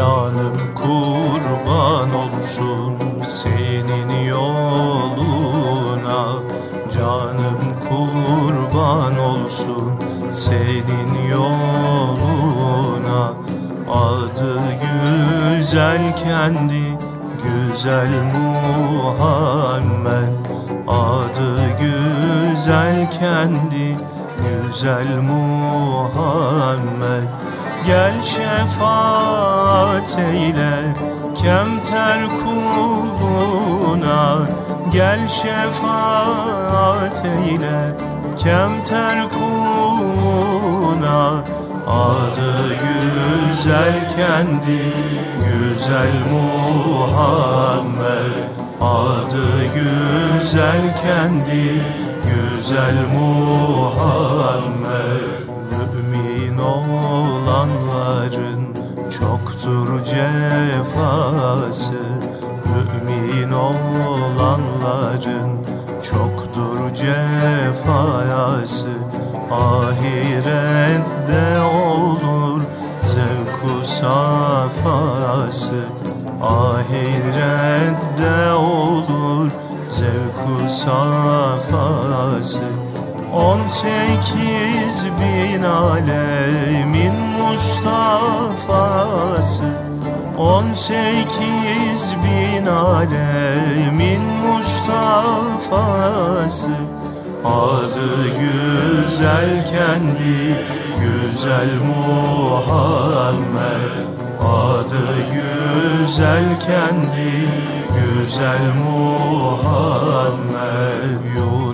Canım kurban olsun senin yoluna. Canım kurban olsun senin yoluna. Adı güzel kendi güzel Muhammed. Adı güzel kendi güzel Muhammed Gel şefaat eyle kemter kuluna. Gel şefaat eyle kemter kuluna. Adı güzel kendi güzel Muhammed. Adı güzel kendi güzel Muhammed. Mümin olanların çoktur cefası Mümin olanların çoktur cefası Ahirette olur zevku safası. Ahirette olur zevku safası. On sekiz bin alemin Mustafa'sı. On sekiz bin alemin Mustafa'sı. Adı güzel kendi güzel Muhammed. Adı güzel kendi güzel Muhammed. Yunus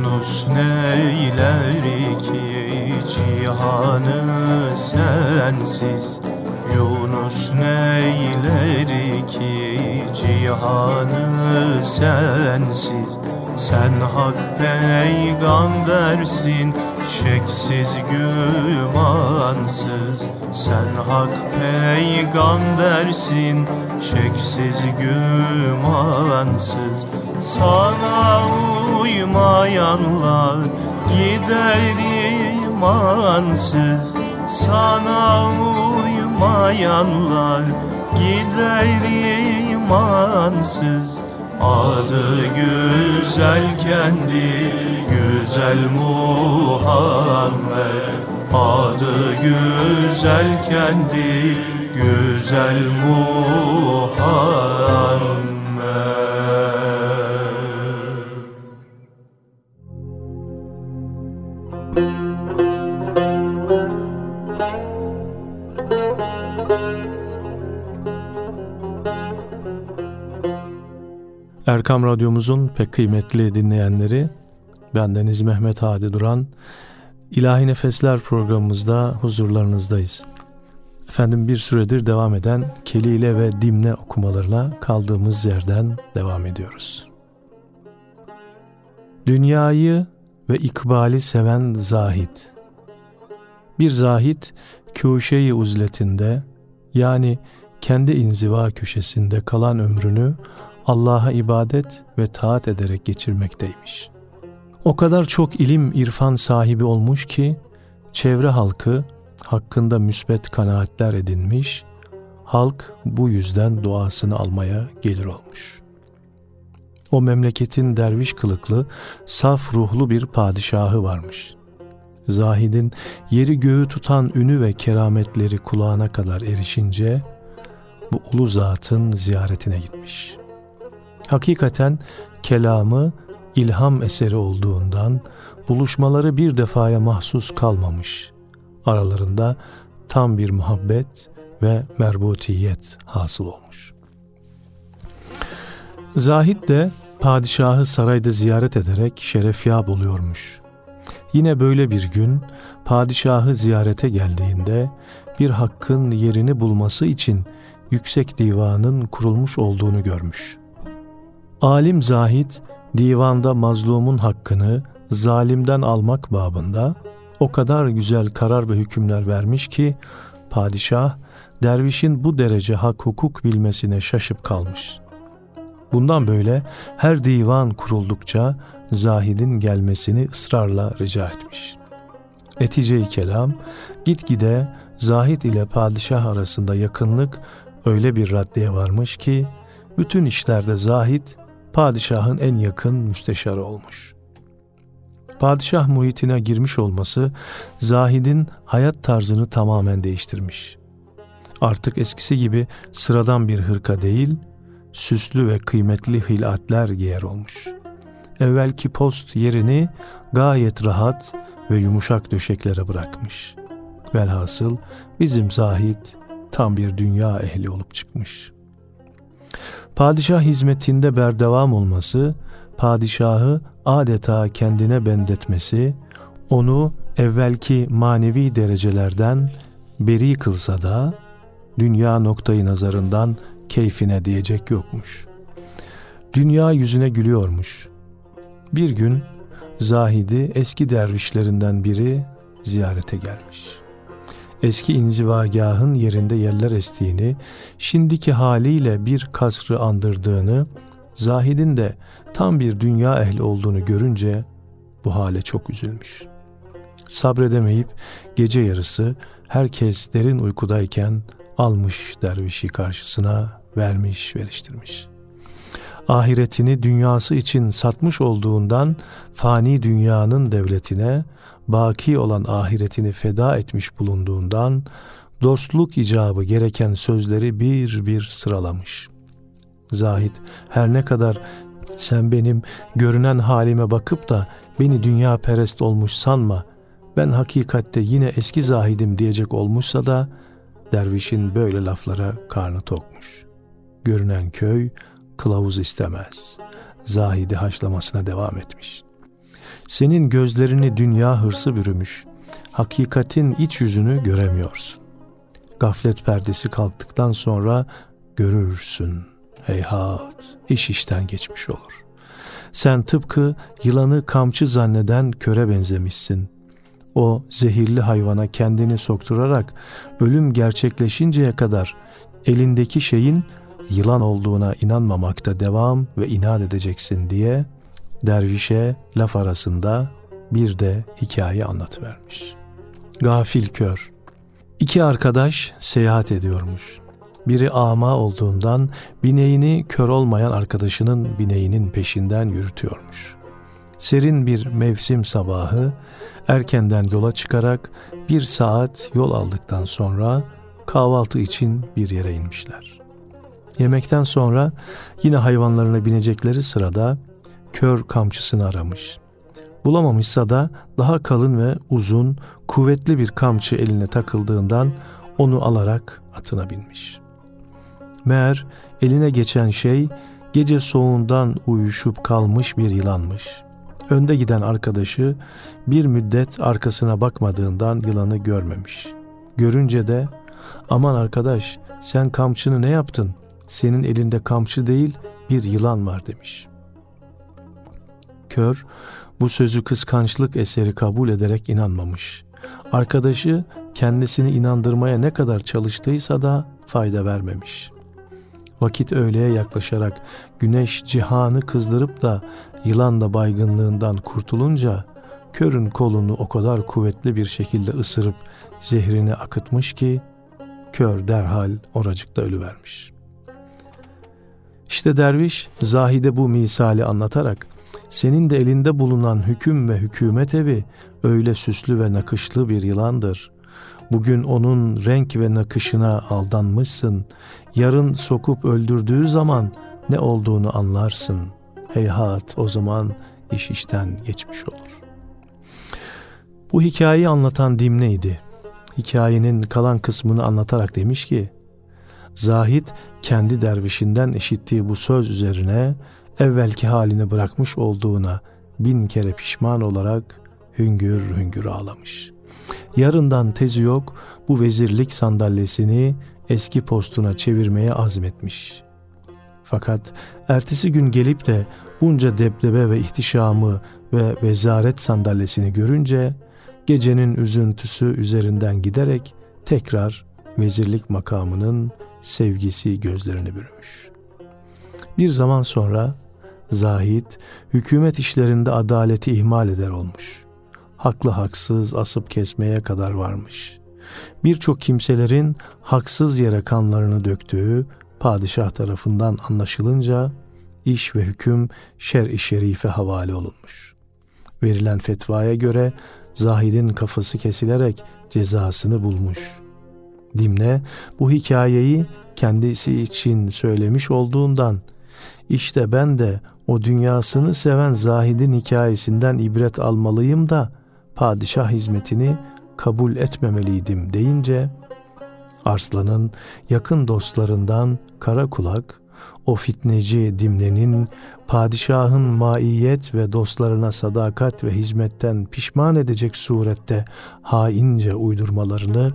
neyler ki cihanı sensiz Yunus neyler ki cihanı sensiz? Sen hak peygambersin şeksiz gümansız. Sen hak peygambersin şeksiz gümansız. Sana uymayanlar gider imansız. Sana uymayanlar gider imansız. Adı güzel kendi güzel Muhammed. Adı güzel kendi güzel Muhammed Erkam Radyomuzun pek kıymetli dinleyenleri, bendeniz Mehmet Hadi Duran, İlahi Nefesler programımızda huzurlarınızdayız. Efendim bir süredir devam eden Kelile ve Dimne okumalarına kaldığımız yerden devam ediyoruz. Dünyayı ve ikbali seven zahit. Bir zahit kuşeyi uzletinde yani kendi inziva köşesinde kalan ömrünü Allah'a ibadet ve taat ederek geçirmekteymiş. O kadar çok ilim irfan sahibi olmuş ki çevre halkı hakkında müsbet kanaatler edinmiş, halk bu yüzden duasını almaya gelir olmuş. O memleketin derviş kılıklı, saf ruhlu bir padişahı varmış. Zahid'in yeri göğü tutan ünü ve kerametleri kulağına kadar erişince bu ulu zatın ziyaretine gitmiş. Hakikaten kelamı ilham eseri olduğundan buluşmaları bir defaya mahsus kalmamış. Aralarında tam bir muhabbet ve merbutiyet hasıl olmuş. Zahid de padişahı sarayda ziyaret ederek şerefyab oluyormuş. Yine böyle bir gün padişahı ziyarete geldiğinde bir hakkın yerini bulması için yüksek divanın kurulmuş olduğunu görmüş. Alim zahid divanda mazlumun hakkını zalimden almak babında o kadar güzel karar ve hükümler vermiş ki padişah dervişin bu derece hak hukuk bilmesine şaşıp kalmış. Bundan böyle her divan kuruldukça zahidin gelmesini ısrarla rica etmiş. Netice-i kelam gitgide zahid ile padişah arasında yakınlık öyle bir raddeye varmış ki bütün işlerde zahit padişahın en yakın müsteşarı olmuş. Padişah muhitine girmiş olması Zahid'in hayat tarzını tamamen değiştirmiş. Artık eskisi gibi sıradan bir hırka değil, süslü ve kıymetli hilatler giyer olmuş. Evvelki post yerini gayet rahat ve yumuşak döşeklere bırakmış. Velhasıl bizim Zahid tam bir dünya ehli olup çıkmış. Padişah hizmetinde berdevam olması, padişahı adeta kendine bendetmesi, onu evvelki manevi derecelerden beri kılsa da dünya noktayı nazarından keyfine diyecek yokmuş. Dünya yüzüne gülüyormuş. Bir gün Zahidi eski dervişlerinden biri ziyarete gelmiş. Eski inzivagahın yerinde yerler estiğini, şimdiki haliyle bir kasrı andırdığını, Zahid'in de tam bir dünya ehli olduğunu görünce bu hale çok üzülmüş. Sabredemeyip gece yarısı herkes derin uykudayken almış dervişi karşısına vermiş veriştirmiş. Ahiretini dünyası için satmış olduğundan fani dünyanın devletine baki olan ahiretini feda etmiş bulunduğundan dostluk icabı gereken sözleri bir bir sıralamış. Zahid her ne kadar sen benim görünen halime bakıp da beni dünya perest olmuş sanma, ben hakikatte yine eski zahidim diyecek olmuşsa da dervişin böyle laflara karnı tokmuş. Görünen köy kılavuz istemez. Zahidi haşlamasına devam etmiş. Senin gözlerini dünya hırsı bürümüş. Hakikatin iç yüzünü göremiyorsun. Gaflet perdesi kalktıktan sonra görürsün. Heyhat, iş işten geçmiş olur. Sen tıpkı yılanı kamçı zanneden köre benzemişsin. O zehirli hayvana kendini sokturarak ölüm gerçekleşinceye kadar elindeki şeyin yılan olduğuna inanmamakta devam ve inat edeceksin diye dervişe laf arasında bir de hikaye anlatıvermiş. Gafil kör. İki arkadaş seyahat ediyormuş. Biri ama olduğundan bineğini kör olmayan arkadaşının bineğinin peşinden yürütüyormuş. Serin bir mevsim sabahı erkenden yola çıkarak bir saat yol aldıktan sonra kahvaltı için bir yere inmişler. Yemekten sonra yine hayvanlarına binecekleri sırada kör kamçısını aramış. Bulamamışsa da daha kalın ve uzun, kuvvetli bir kamçı eline takıldığından onu alarak atına binmiş. Meğer eline geçen şey gece soğuğundan uyuşup kalmış bir yılanmış. Önde giden arkadaşı bir müddet arkasına bakmadığından yılanı görmemiş. Görünce de aman arkadaş sen kamçını ne yaptın? Senin elinde kamçı değil bir yılan var demiş. Kör bu sözü kıskançlık eseri kabul ederek inanmamış. Arkadaşı kendisini inandırmaya ne kadar çalıştıysa da fayda vermemiş. Vakit öğleye yaklaşarak güneş cihanı kızdırıp da yılan da baygınlığından kurtulunca körün kolunu o kadar kuvvetli bir şekilde ısırıp zehrini akıtmış ki kör derhal oracıkta ölüvermiş. İşte derviş Zahide bu misali anlatarak senin de elinde bulunan hüküm ve hükümet evi öyle süslü ve nakışlı bir yılandır. Bugün onun renk ve nakışına aldanmışsın. Yarın sokup öldürdüğü zaman ne olduğunu anlarsın. Heyhat o zaman iş işten geçmiş olur. Bu hikayeyi anlatan Dimne'ydi. Hikayenin kalan kısmını anlatarak demiş ki, Zahid kendi dervişinden işittiği bu söz üzerine evvelki halini bırakmış olduğuna bin kere pişman olarak hüngür hüngür ağlamış. Yarından tezi yok bu vezirlik sandalyesini eski postuna çevirmeye azmetmiş. Fakat ertesi gün gelip de bunca debdebe ve ihtişamı ve vezaret sandalyesini görünce gecenin üzüntüsü üzerinden giderek tekrar vezirlik makamının sevgisi gözlerini bürümüş. Bir zaman sonra Zahid hükümet işlerinde adaleti ihmal eder olmuş. Haklı haksız asıp kesmeye kadar varmış. birçok kimselerin haksız yere kanlarını döktüğü padişah tarafından anlaşılınca iş ve hüküm şer-i şerife havale olunmuş. Verilen fetvaya göre Zahid'in kafası kesilerek cezasını bulmuş. Dimne bu hikayeyi kendisi için söylemiş olduğundan işte ben de o dünyasını seven Zahid'in hikayesinden ibret almalıyım da padişah hizmetini kabul etmemeliydim deyince Arslan'ın yakın dostlarından kara kulak o fitneci Dimne'nin padişahın maiyet ve dostlarına sadakat ve hizmetten pişman edecek surette haince uydurmalarını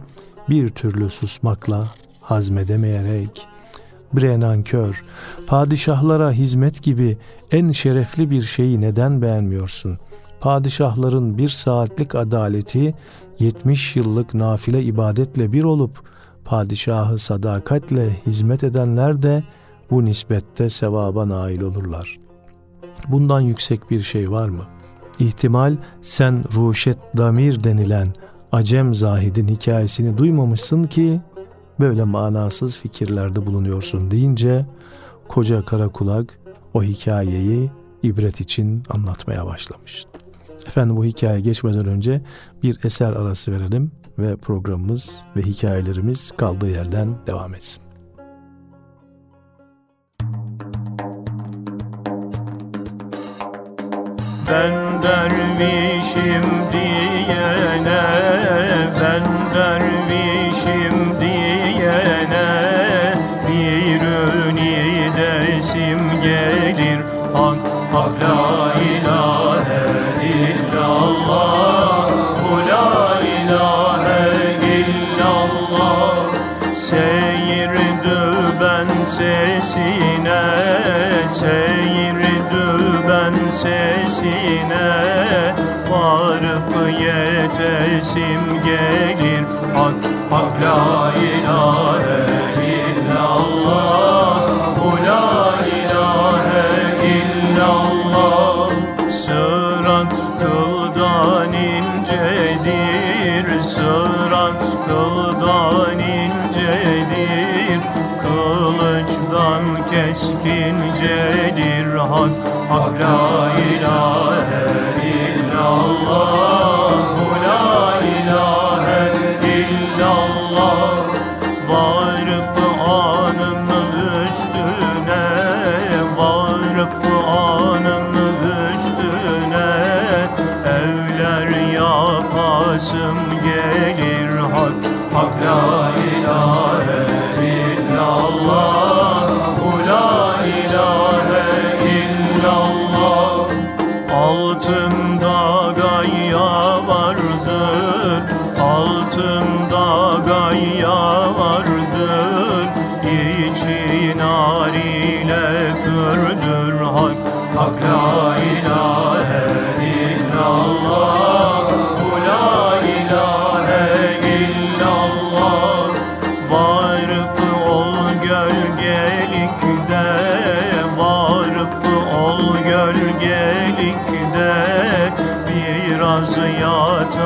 bir türlü susmakla hazmedemeyerek Brenankör, padişahlara hizmet gibi en şerefli bir şeyi neden beğenmiyorsun? Padişahların bir saatlik adaleti 70 yıllık nafile ibadetle bir olup padişahı sadakatle hizmet edenler de bu nispette sevaba nail olurlar. Bundan yüksek bir şey var mı? İhtimal sen Ruşet Damir denilen Acem Zahid'in hikayesini duymamışsın ki böyle manasız fikirlerde bulunuyorsun deyince koca kara kulak o hikayeyi ibret için anlatmaya başlamış. Efendim bu hikaye geçmeden önce bir eser arası verelim ve programımız ve hikayelerimiz kaldığı yerden devam etsin. Ben dervişim diyene Ben dervişim sesine Varıp yetesim gelir. Hak hak la ilahe illallah. Bu la ilahe illallah. Sırat kıldan incedir. Sırat kıldan incedir. Kılıçtan keskincedir Hak hak la ilahe illallah la ilahe illallah Varıp anın üstüne Varıp anın üstüne Evler yapasım gelir Hak hak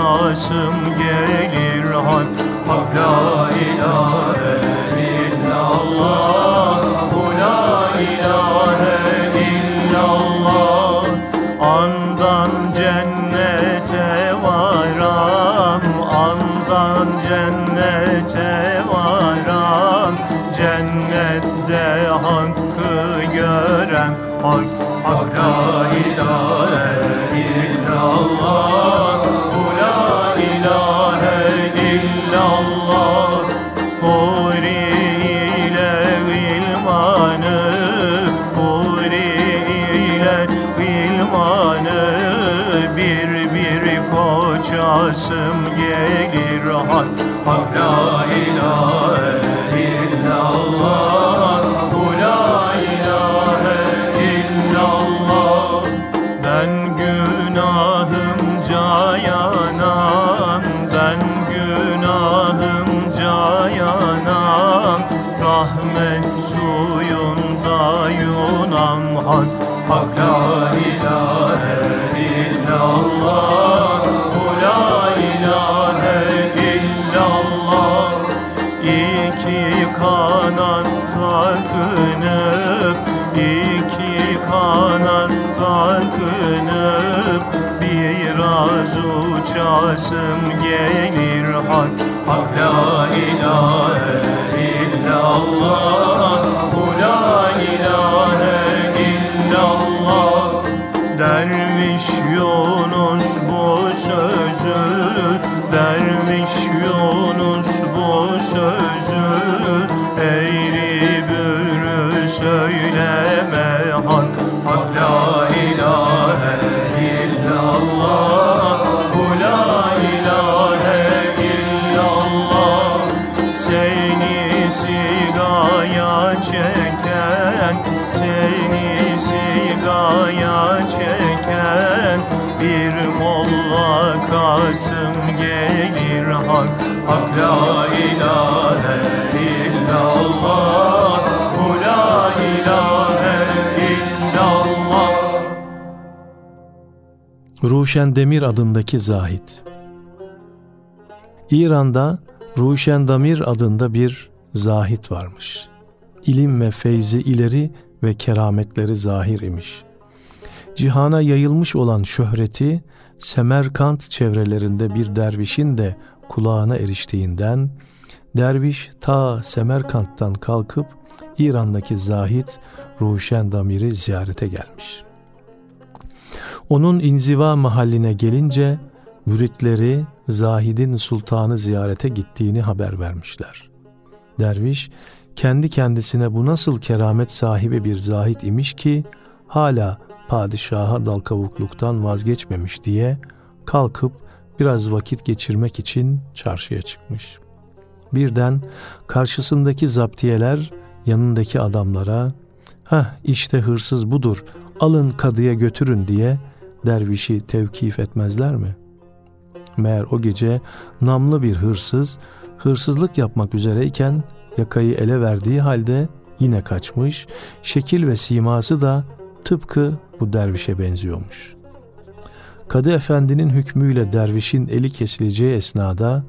yatasım gelir Hak, hak la ilahe illallah. Bu la ilahe illallah. Andan cennete varam Andan cennete varam Cennette hakkı görem Hak, hak la hak uçasım gelir hak hak hak Ruşen Demir adındaki zahit. İran'da Ruşen Damir adında bir zahit varmış. İlim ve feyzi ileri ve kerametleri zahir imiş. Cihana yayılmış olan şöhreti Semerkant çevrelerinde bir dervişin de kulağına eriştiğinden derviş ta Semerkant'tan kalkıp İran'daki zahit Ruşen Damir'i ziyarete gelmiş. Onun inziva mahalline gelince müritleri Zahid'in sultanı ziyarete gittiğini haber vermişler. Derviş kendi kendisine bu nasıl keramet sahibi bir zahit imiş ki hala padişaha dal kavukluktan vazgeçmemiş diye kalkıp biraz vakit geçirmek için çarşıya çıkmış. Birden karşısındaki zaptiyeler yanındaki adamlara "Hah işte hırsız budur. Alın kadıya götürün." diye dervişi tevkif etmezler mi? Meğer o gece namlı bir hırsız hırsızlık yapmak üzereyken yakayı ele verdiği halde yine kaçmış, şekil ve siması da tıpkı bu dervişe benziyormuş. Kadı efendinin hükmüyle dervişin eli kesileceği esnada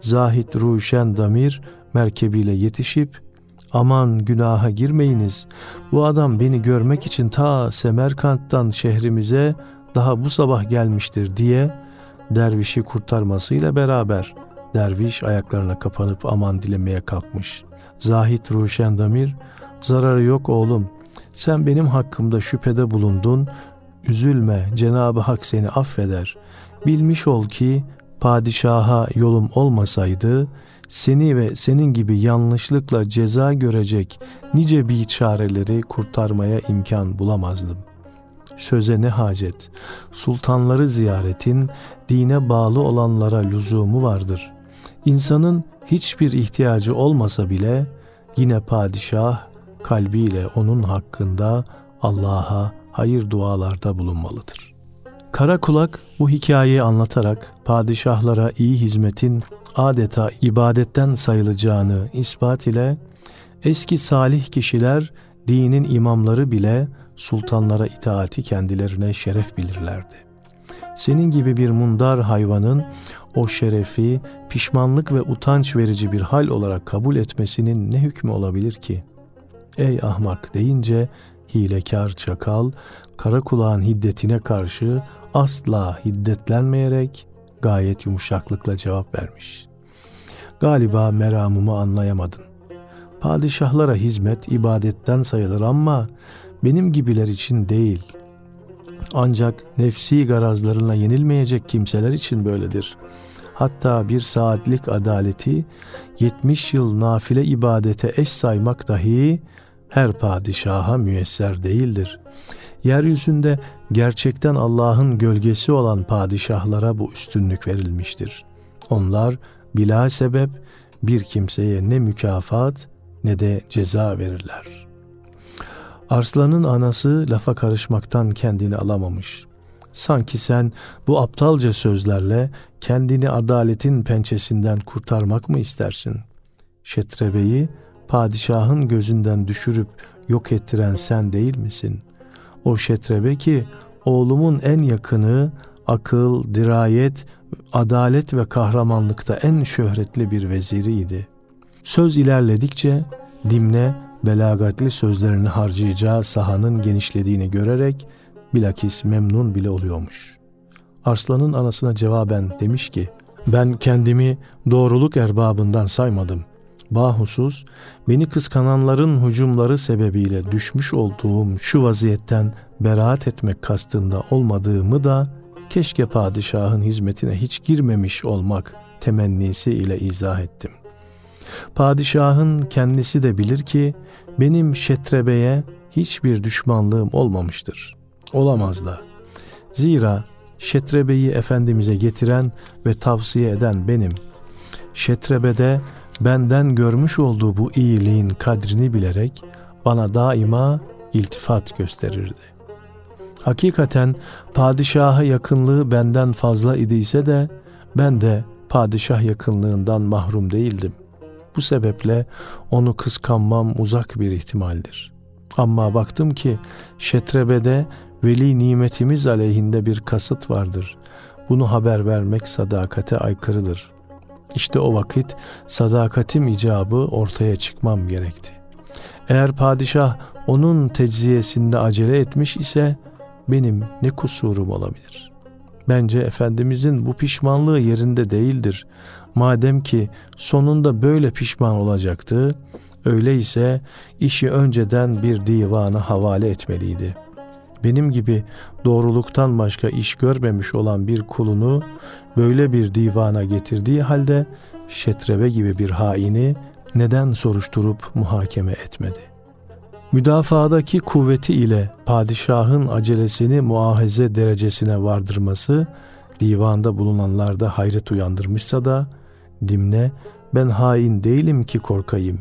Zahid Ruşen Damir merkebiyle yetişip aman günaha girmeyiniz. Bu adam beni görmek için ta Semerkant'tan şehrimize daha bu sabah gelmiştir. diye dervişi kurtarmasıyla beraber derviş ayaklarına kapanıp aman dilemeye kalkmış. Zahid Ruşen Damir zararı yok oğlum. Sen benim hakkımda şüphede bulundun üzülme Cenab-ı Hak seni affeder. Bilmiş ol ki padişaha yolum olmasaydı seni ve senin gibi yanlışlıkla ceza görecek nice bir çareleri kurtarmaya imkan bulamazdım. Söze ne hacet, sultanları ziyaretin dine bağlı olanlara lüzumu vardır. İnsanın hiçbir ihtiyacı olmasa bile yine padişah kalbiyle onun hakkında Allah'a hayır dualarda bulunmalıdır. Kara kulak bu hikayeyi anlatarak padişahlara iyi hizmetin adeta ibadetten sayılacağını ispat ile eski salih kişiler dinin imamları bile sultanlara itaati kendilerine şeref bilirlerdi. Senin gibi bir mundar hayvanın o şerefi pişmanlık ve utanç verici bir hal olarak kabul etmesinin ne hükmü olabilir ki? Ey ahmak deyince hilekar çakal kara kulağın hiddetine karşı asla hiddetlenmeyerek gayet yumuşaklıkla cevap vermiş. Galiba meramımı anlayamadın. Padişahlara hizmet ibadetten sayılır ama benim gibiler için değil. Ancak nefsi garazlarına yenilmeyecek kimseler için böyledir. Hatta bir saatlik adaleti 70 yıl nafile ibadete eş saymak dahi her padişaha müyesser değildir. Yeryüzünde gerçekten Allah'ın gölgesi olan padişahlara bu üstünlük verilmiştir. Onlar bila sebep bir kimseye ne mükafat ne de ceza verirler. Arslan'ın anası lafa karışmaktan kendini alamamış. Sanki sen bu aptalca sözlerle kendini adaletin pençesinden kurtarmak mı istersin? Şetrebe'yi padişahın gözünden düşürüp yok ettiren sen değil misin? O şetrebe ki oğlumun en yakını, akıl, dirayet, adalet ve kahramanlıkta en şöhretli bir veziriydi. Söz ilerledikçe Dimne belagatli sözlerini harcayacağı sahanın genişlediğini görerek bilakis memnun bile oluyormuş. Arslan'ın anasına cevaben demiş ki, ben kendimi doğruluk erbabından saymadım. Bahusus beni kıskananların hücumları sebebiyle düşmüş olduğum şu vaziyetten beraat etmek kastında olmadığımı da keşke padişahın hizmetine hiç girmemiş olmak temennisi ile izah ettim. Padişahın kendisi de bilir ki benim Şetrebe'ye hiçbir düşmanlığım olmamıştır. Olamaz da. Zira Şetrebe'yi Efendimiz'e getiren ve tavsiye eden benim. Şetrebe'de benden görmüş olduğu bu iyiliğin kadrini bilerek bana daima iltifat gösterirdi. Hakikaten padişaha yakınlığı benden fazla idiyse de ben de padişah yakınlığından mahrum değildim. Bu sebeple onu kıskanmam uzak bir ihtimaldir. Ama baktım ki şetrebede veli nimetimiz aleyhinde bir kasıt vardır. Bunu haber vermek sadakate aykırıdır. İşte o vakit sadakatim icabı ortaya çıkmam gerekti. Eğer padişah onun tecziyesinde acele etmiş ise benim ne kusurum olabilir? Bence Efendimizin bu pişmanlığı yerinde değildir. Madem ki sonunda böyle pişman olacaktı, öyleyse işi önceden bir divana havale etmeliydi. Benim gibi doğruluktan başka iş görmemiş olan bir kulunu böyle bir divana getirdiği halde şetrebe gibi bir haini neden soruşturup muhakeme etmedi? müdafaadaki kuvveti ile padişahın acelesini muahize derecesine vardırması divanda bulunanlarda hayret uyandırmışsa da Dimne ben hain değilim ki korkayım.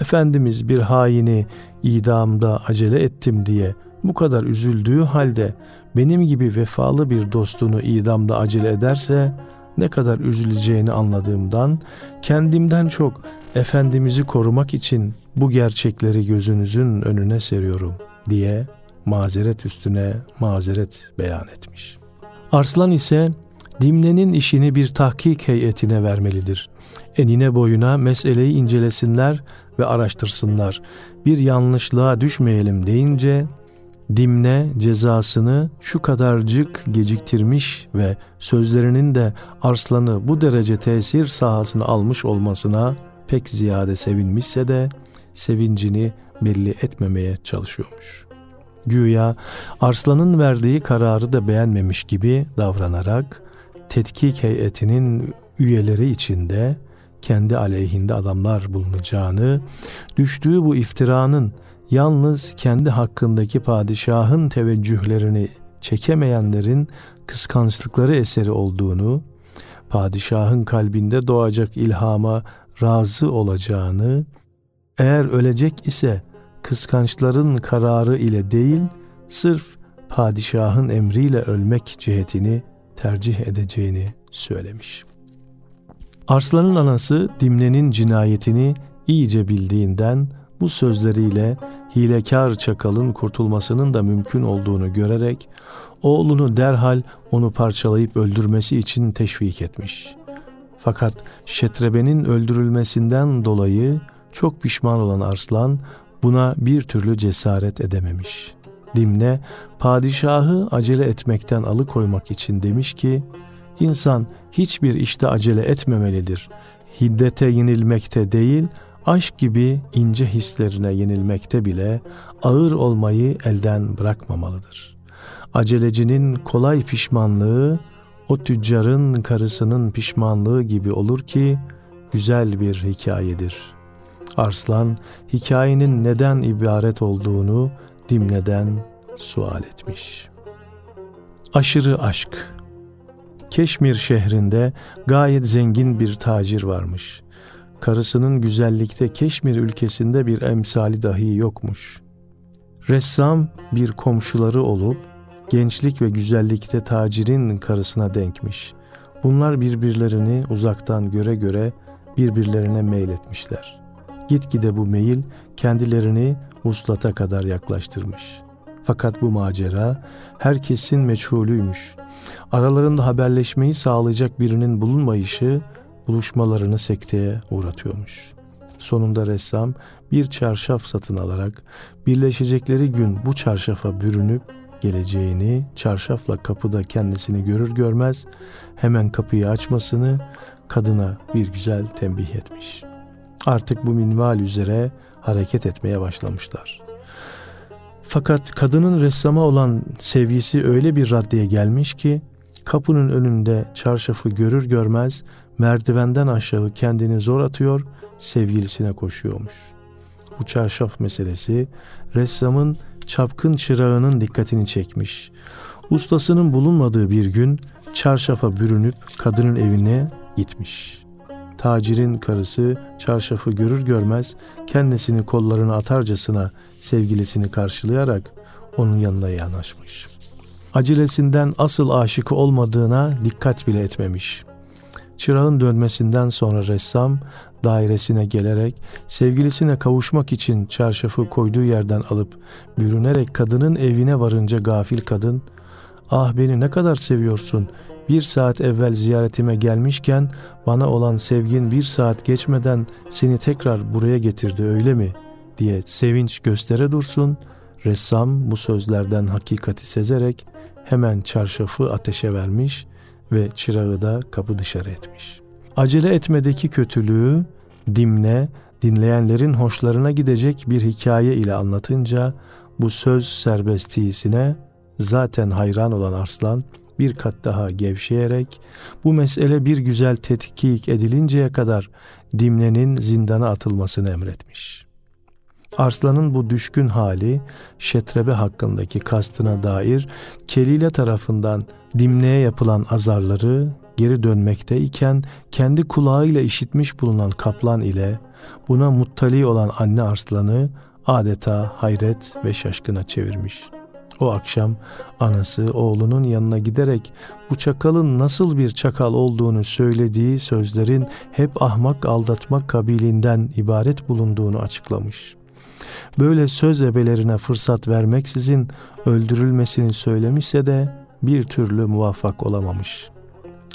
Efendimiz bir haini idamda acele ettim diye bu kadar üzüldüğü halde benim gibi vefalı bir dostunu idamda acele ederse ne kadar üzüleceğini anladığımdan kendimden çok Efendimiz'i korumak için bu gerçekleri gözünüzün önüne seriyorum diye mazeret üstüne mazeret beyan etmiş. Arslan ise Dimne'nin işini bir tahkik heyetine vermelidir. Enine boyuna meseleyi incelesinler ve araştırsınlar. Bir yanlışlığa düşmeyelim deyince Dimne cezasını şu kadarcık geciktirmiş ve sözlerinin de Arslan'ı bu derece tesir sahasına almış olmasına pek ziyade sevinmişse de sevincini belli etmemeye çalışıyormuş. Güya Arslan'ın verdiği kararı da beğenmemiş gibi davranarak tetkik heyetinin üyeleri içinde kendi aleyhinde adamlar bulunacağını, düştüğü bu iftiranın yalnız kendi hakkındaki padişahın teveccühlerini çekemeyenlerin kıskançlıkları eseri olduğunu, padişahın kalbinde doğacak ilhama razı olacağını, eğer ölecek ise kıskançların kararı ile değil, sırf padişahın emriyle ölmek cihetini tercih edeceğini söylemiş. Arslan'ın anası Dimne'nin cinayetini iyice bildiğinden bu sözleriyle hilekar çakalın kurtulmasının da mümkün olduğunu görerek oğlunu derhal onu parçalayıp öldürmesi için teşvik etmiş. Fakat Şetrebe'nin öldürülmesinden dolayı çok pişman olan Arslan buna bir türlü cesaret edememiş. Dimne padişahı acele etmekten alıkoymak için demiş ki insan hiçbir işte acele etmemelidir. Hiddete yenilmekte değil, aşk gibi ince hislerine yenilmekte bile ağır olmayı elden bırakmamalıdır. Acelecinin kolay pişmanlığı o tüccarın karısının pişmanlığı gibi olur ki güzel bir hikayedir. Arslan hikayenin neden ibaret olduğunu Dimne'den sual etmiş. Aşırı aşk Keşmir şehrinde gayet zengin bir tacir varmış. Karısının güzellikte Keşmir ülkesinde bir emsali dahi yokmuş. Ressam bir komşuları olup gençlik ve güzellikte tacirin karısına denkmiş. Bunlar birbirlerini uzaktan göre göre birbirlerine meyletmişler. Gitgide bu meyil kendilerini uslata kadar yaklaştırmış. Fakat bu macera herkesin meçhulüymüş. Aralarında haberleşmeyi sağlayacak birinin bulunmayışı buluşmalarını sekteye uğratıyormuş. Sonunda ressam bir çarşaf satın alarak birleşecekleri gün bu çarşafa bürünüp geleceğini, çarşafla kapıda kendisini görür görmez hemen kapıyı açmasını kadına bir güzel tembih etmiş. Artık bu minval üzere hareket etmeye başlamışlar. Fakat kadının ressama olan sevgisi öyle bir raddeye gelmiş ki kapının önünde çarşafı görür görmez merdivenden aşağı kendini zor atıyor, sevgilisine koşuyormuş. Bu çarşaf meselesi ressamın çapkın çırağının dikkatini çekmiş. Ustasının bulunmadığı bir gün çarşafa bürünüp kadının evine gitmiş. Tacirin karısı çarşafı görür görmez kendisini kollarına atarcasına sevgilisini karşılayarak onun yanına yanaşmış. Acelesinden asıl aşıkı olmadığına dikkat bile etmemiş. Çırağın dönmesinden sonra ressam dairesine gelerek sevgilisine kavuşmak için çarşafı koyduğu yerden alıp bürünerek kadının evine varınca gafil kadın ''Ah beni ne kadar seviyorsun, bir saat evvel ziyaretime gelmişken bana olan sevgin bir saat geçmeden seni tekrar buraya getirdi öyle mi?'' diye sevinç göstere dursun, ressam bu sözlerden hakikati sezerek hemen çarşafı ateşe vermiş ve çırağı da kapı dışarı etmiş. Acele etmedeki kötülüğü dimne, dinleyenlerin hoşlarına gidecek bir hikaye ile anlatınca bu söz serbestiyesine zaten hayran olan Arslan bir kat daha gevşeyerek bu mesele bir güzel tetkik edilinceye kadar Dimne'nin zindana atılmasını emretmiş. Arslan'ın bu düşkün hali Şetrebe hakkındaki kastına dair Kelile tarafından Dimne'ye yapılan azarları geri dönmekteyken kendi kulağıyla işitmiş bulunan kaplan ile buna muttali olan anne arslanı adeta hayret ve şaşkına çevirmiş. O akşam anası oğlunun yanına giderek bu çakalın nasıl bir çakal olduğunu söylediği sözlerin hep ahmak aldatmak kabiliğinden ibaret bulunduğunu açıklamış. Böyle söz ebelerine fırsat vermeksizin öldürülmesini söylemişse de bir türlü muvaffak olamamış.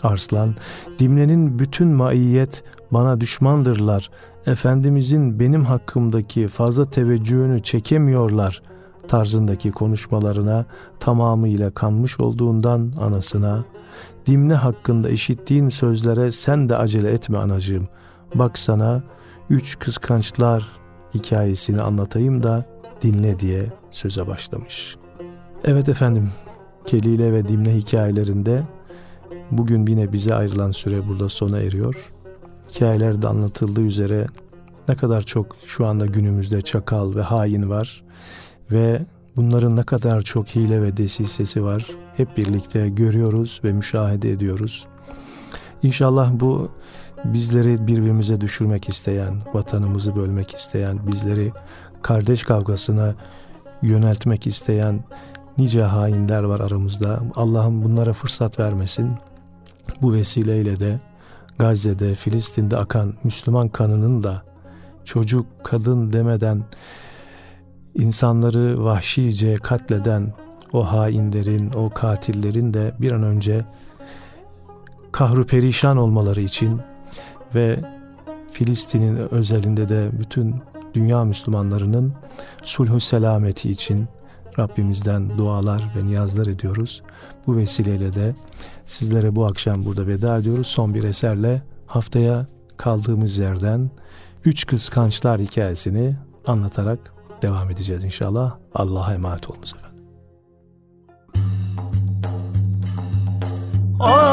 Arslan, Dimne'nin bütün maiyet bana düşmandırlar, Efendimizin benim hakkımdaki fazla teveccühünü çekemiyorlar tarzındaki konuşmalarına tamamıyla kanmış olduğundan anasına, Dimne hakkında işittiğin sözlere sen de acele etme anacığım. Bak sana üç kıskançlar hikayesini anlatayım da dinle diye söze başlamış. Evet efendim, Kelile ve Dimne hikayelerinde bugün yine bize ayrılan süre burada sona eriyor. Hikayelerde anlatıldığı üzere ne kadar çok şu anda günümüzde çakal ve hain var ve bunların ne kadar çok hile ve desisesi var hep birlikte görüyoruz ve müşahede ediyoruz. İnşallah bu bizleri birbirimize düşürmek isteyen, vatanımızı bölmek isteyen, bizleri kardeş kavgasına yöneltmek isteyen nice hainler var aramızda. Allah'ım bunlara fırsat vermesin. Bu vesileyle de Gazze'de, Filistin'de akan Müslüman kanının da çocuk, kadın demeden insanları vahşice katleden o hainlerin, o katillerin de bir an önce kahru perişan olmaları için ve Filistin'in özelinde de bütün dünya Müslümanlarının sulhu selameti için Rabbimizden dualar ve niyazlar ediyoruz. Bu vesileyle de sizlere bu akşam burada veda ediyoruz. Son bir eserle haftaya kaldığımız yerden Üç Kıskançlar hikayesini anlatarak devam edeceğiz inşallah. Allah'a emanet olunuz efendim. Ayırma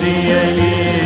diyelim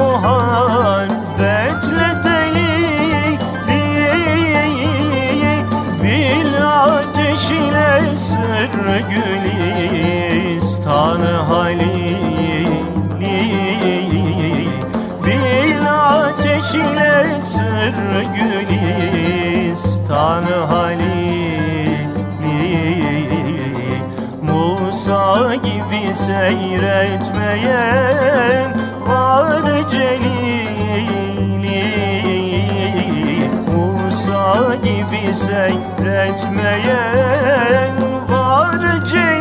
muhabbetle deli Bil ateş ile sır gülistan halimi Bil ateş ile sır gülistan halimi Musa gibi seyretmeyen celili Musa gibi seyretmeyen var celili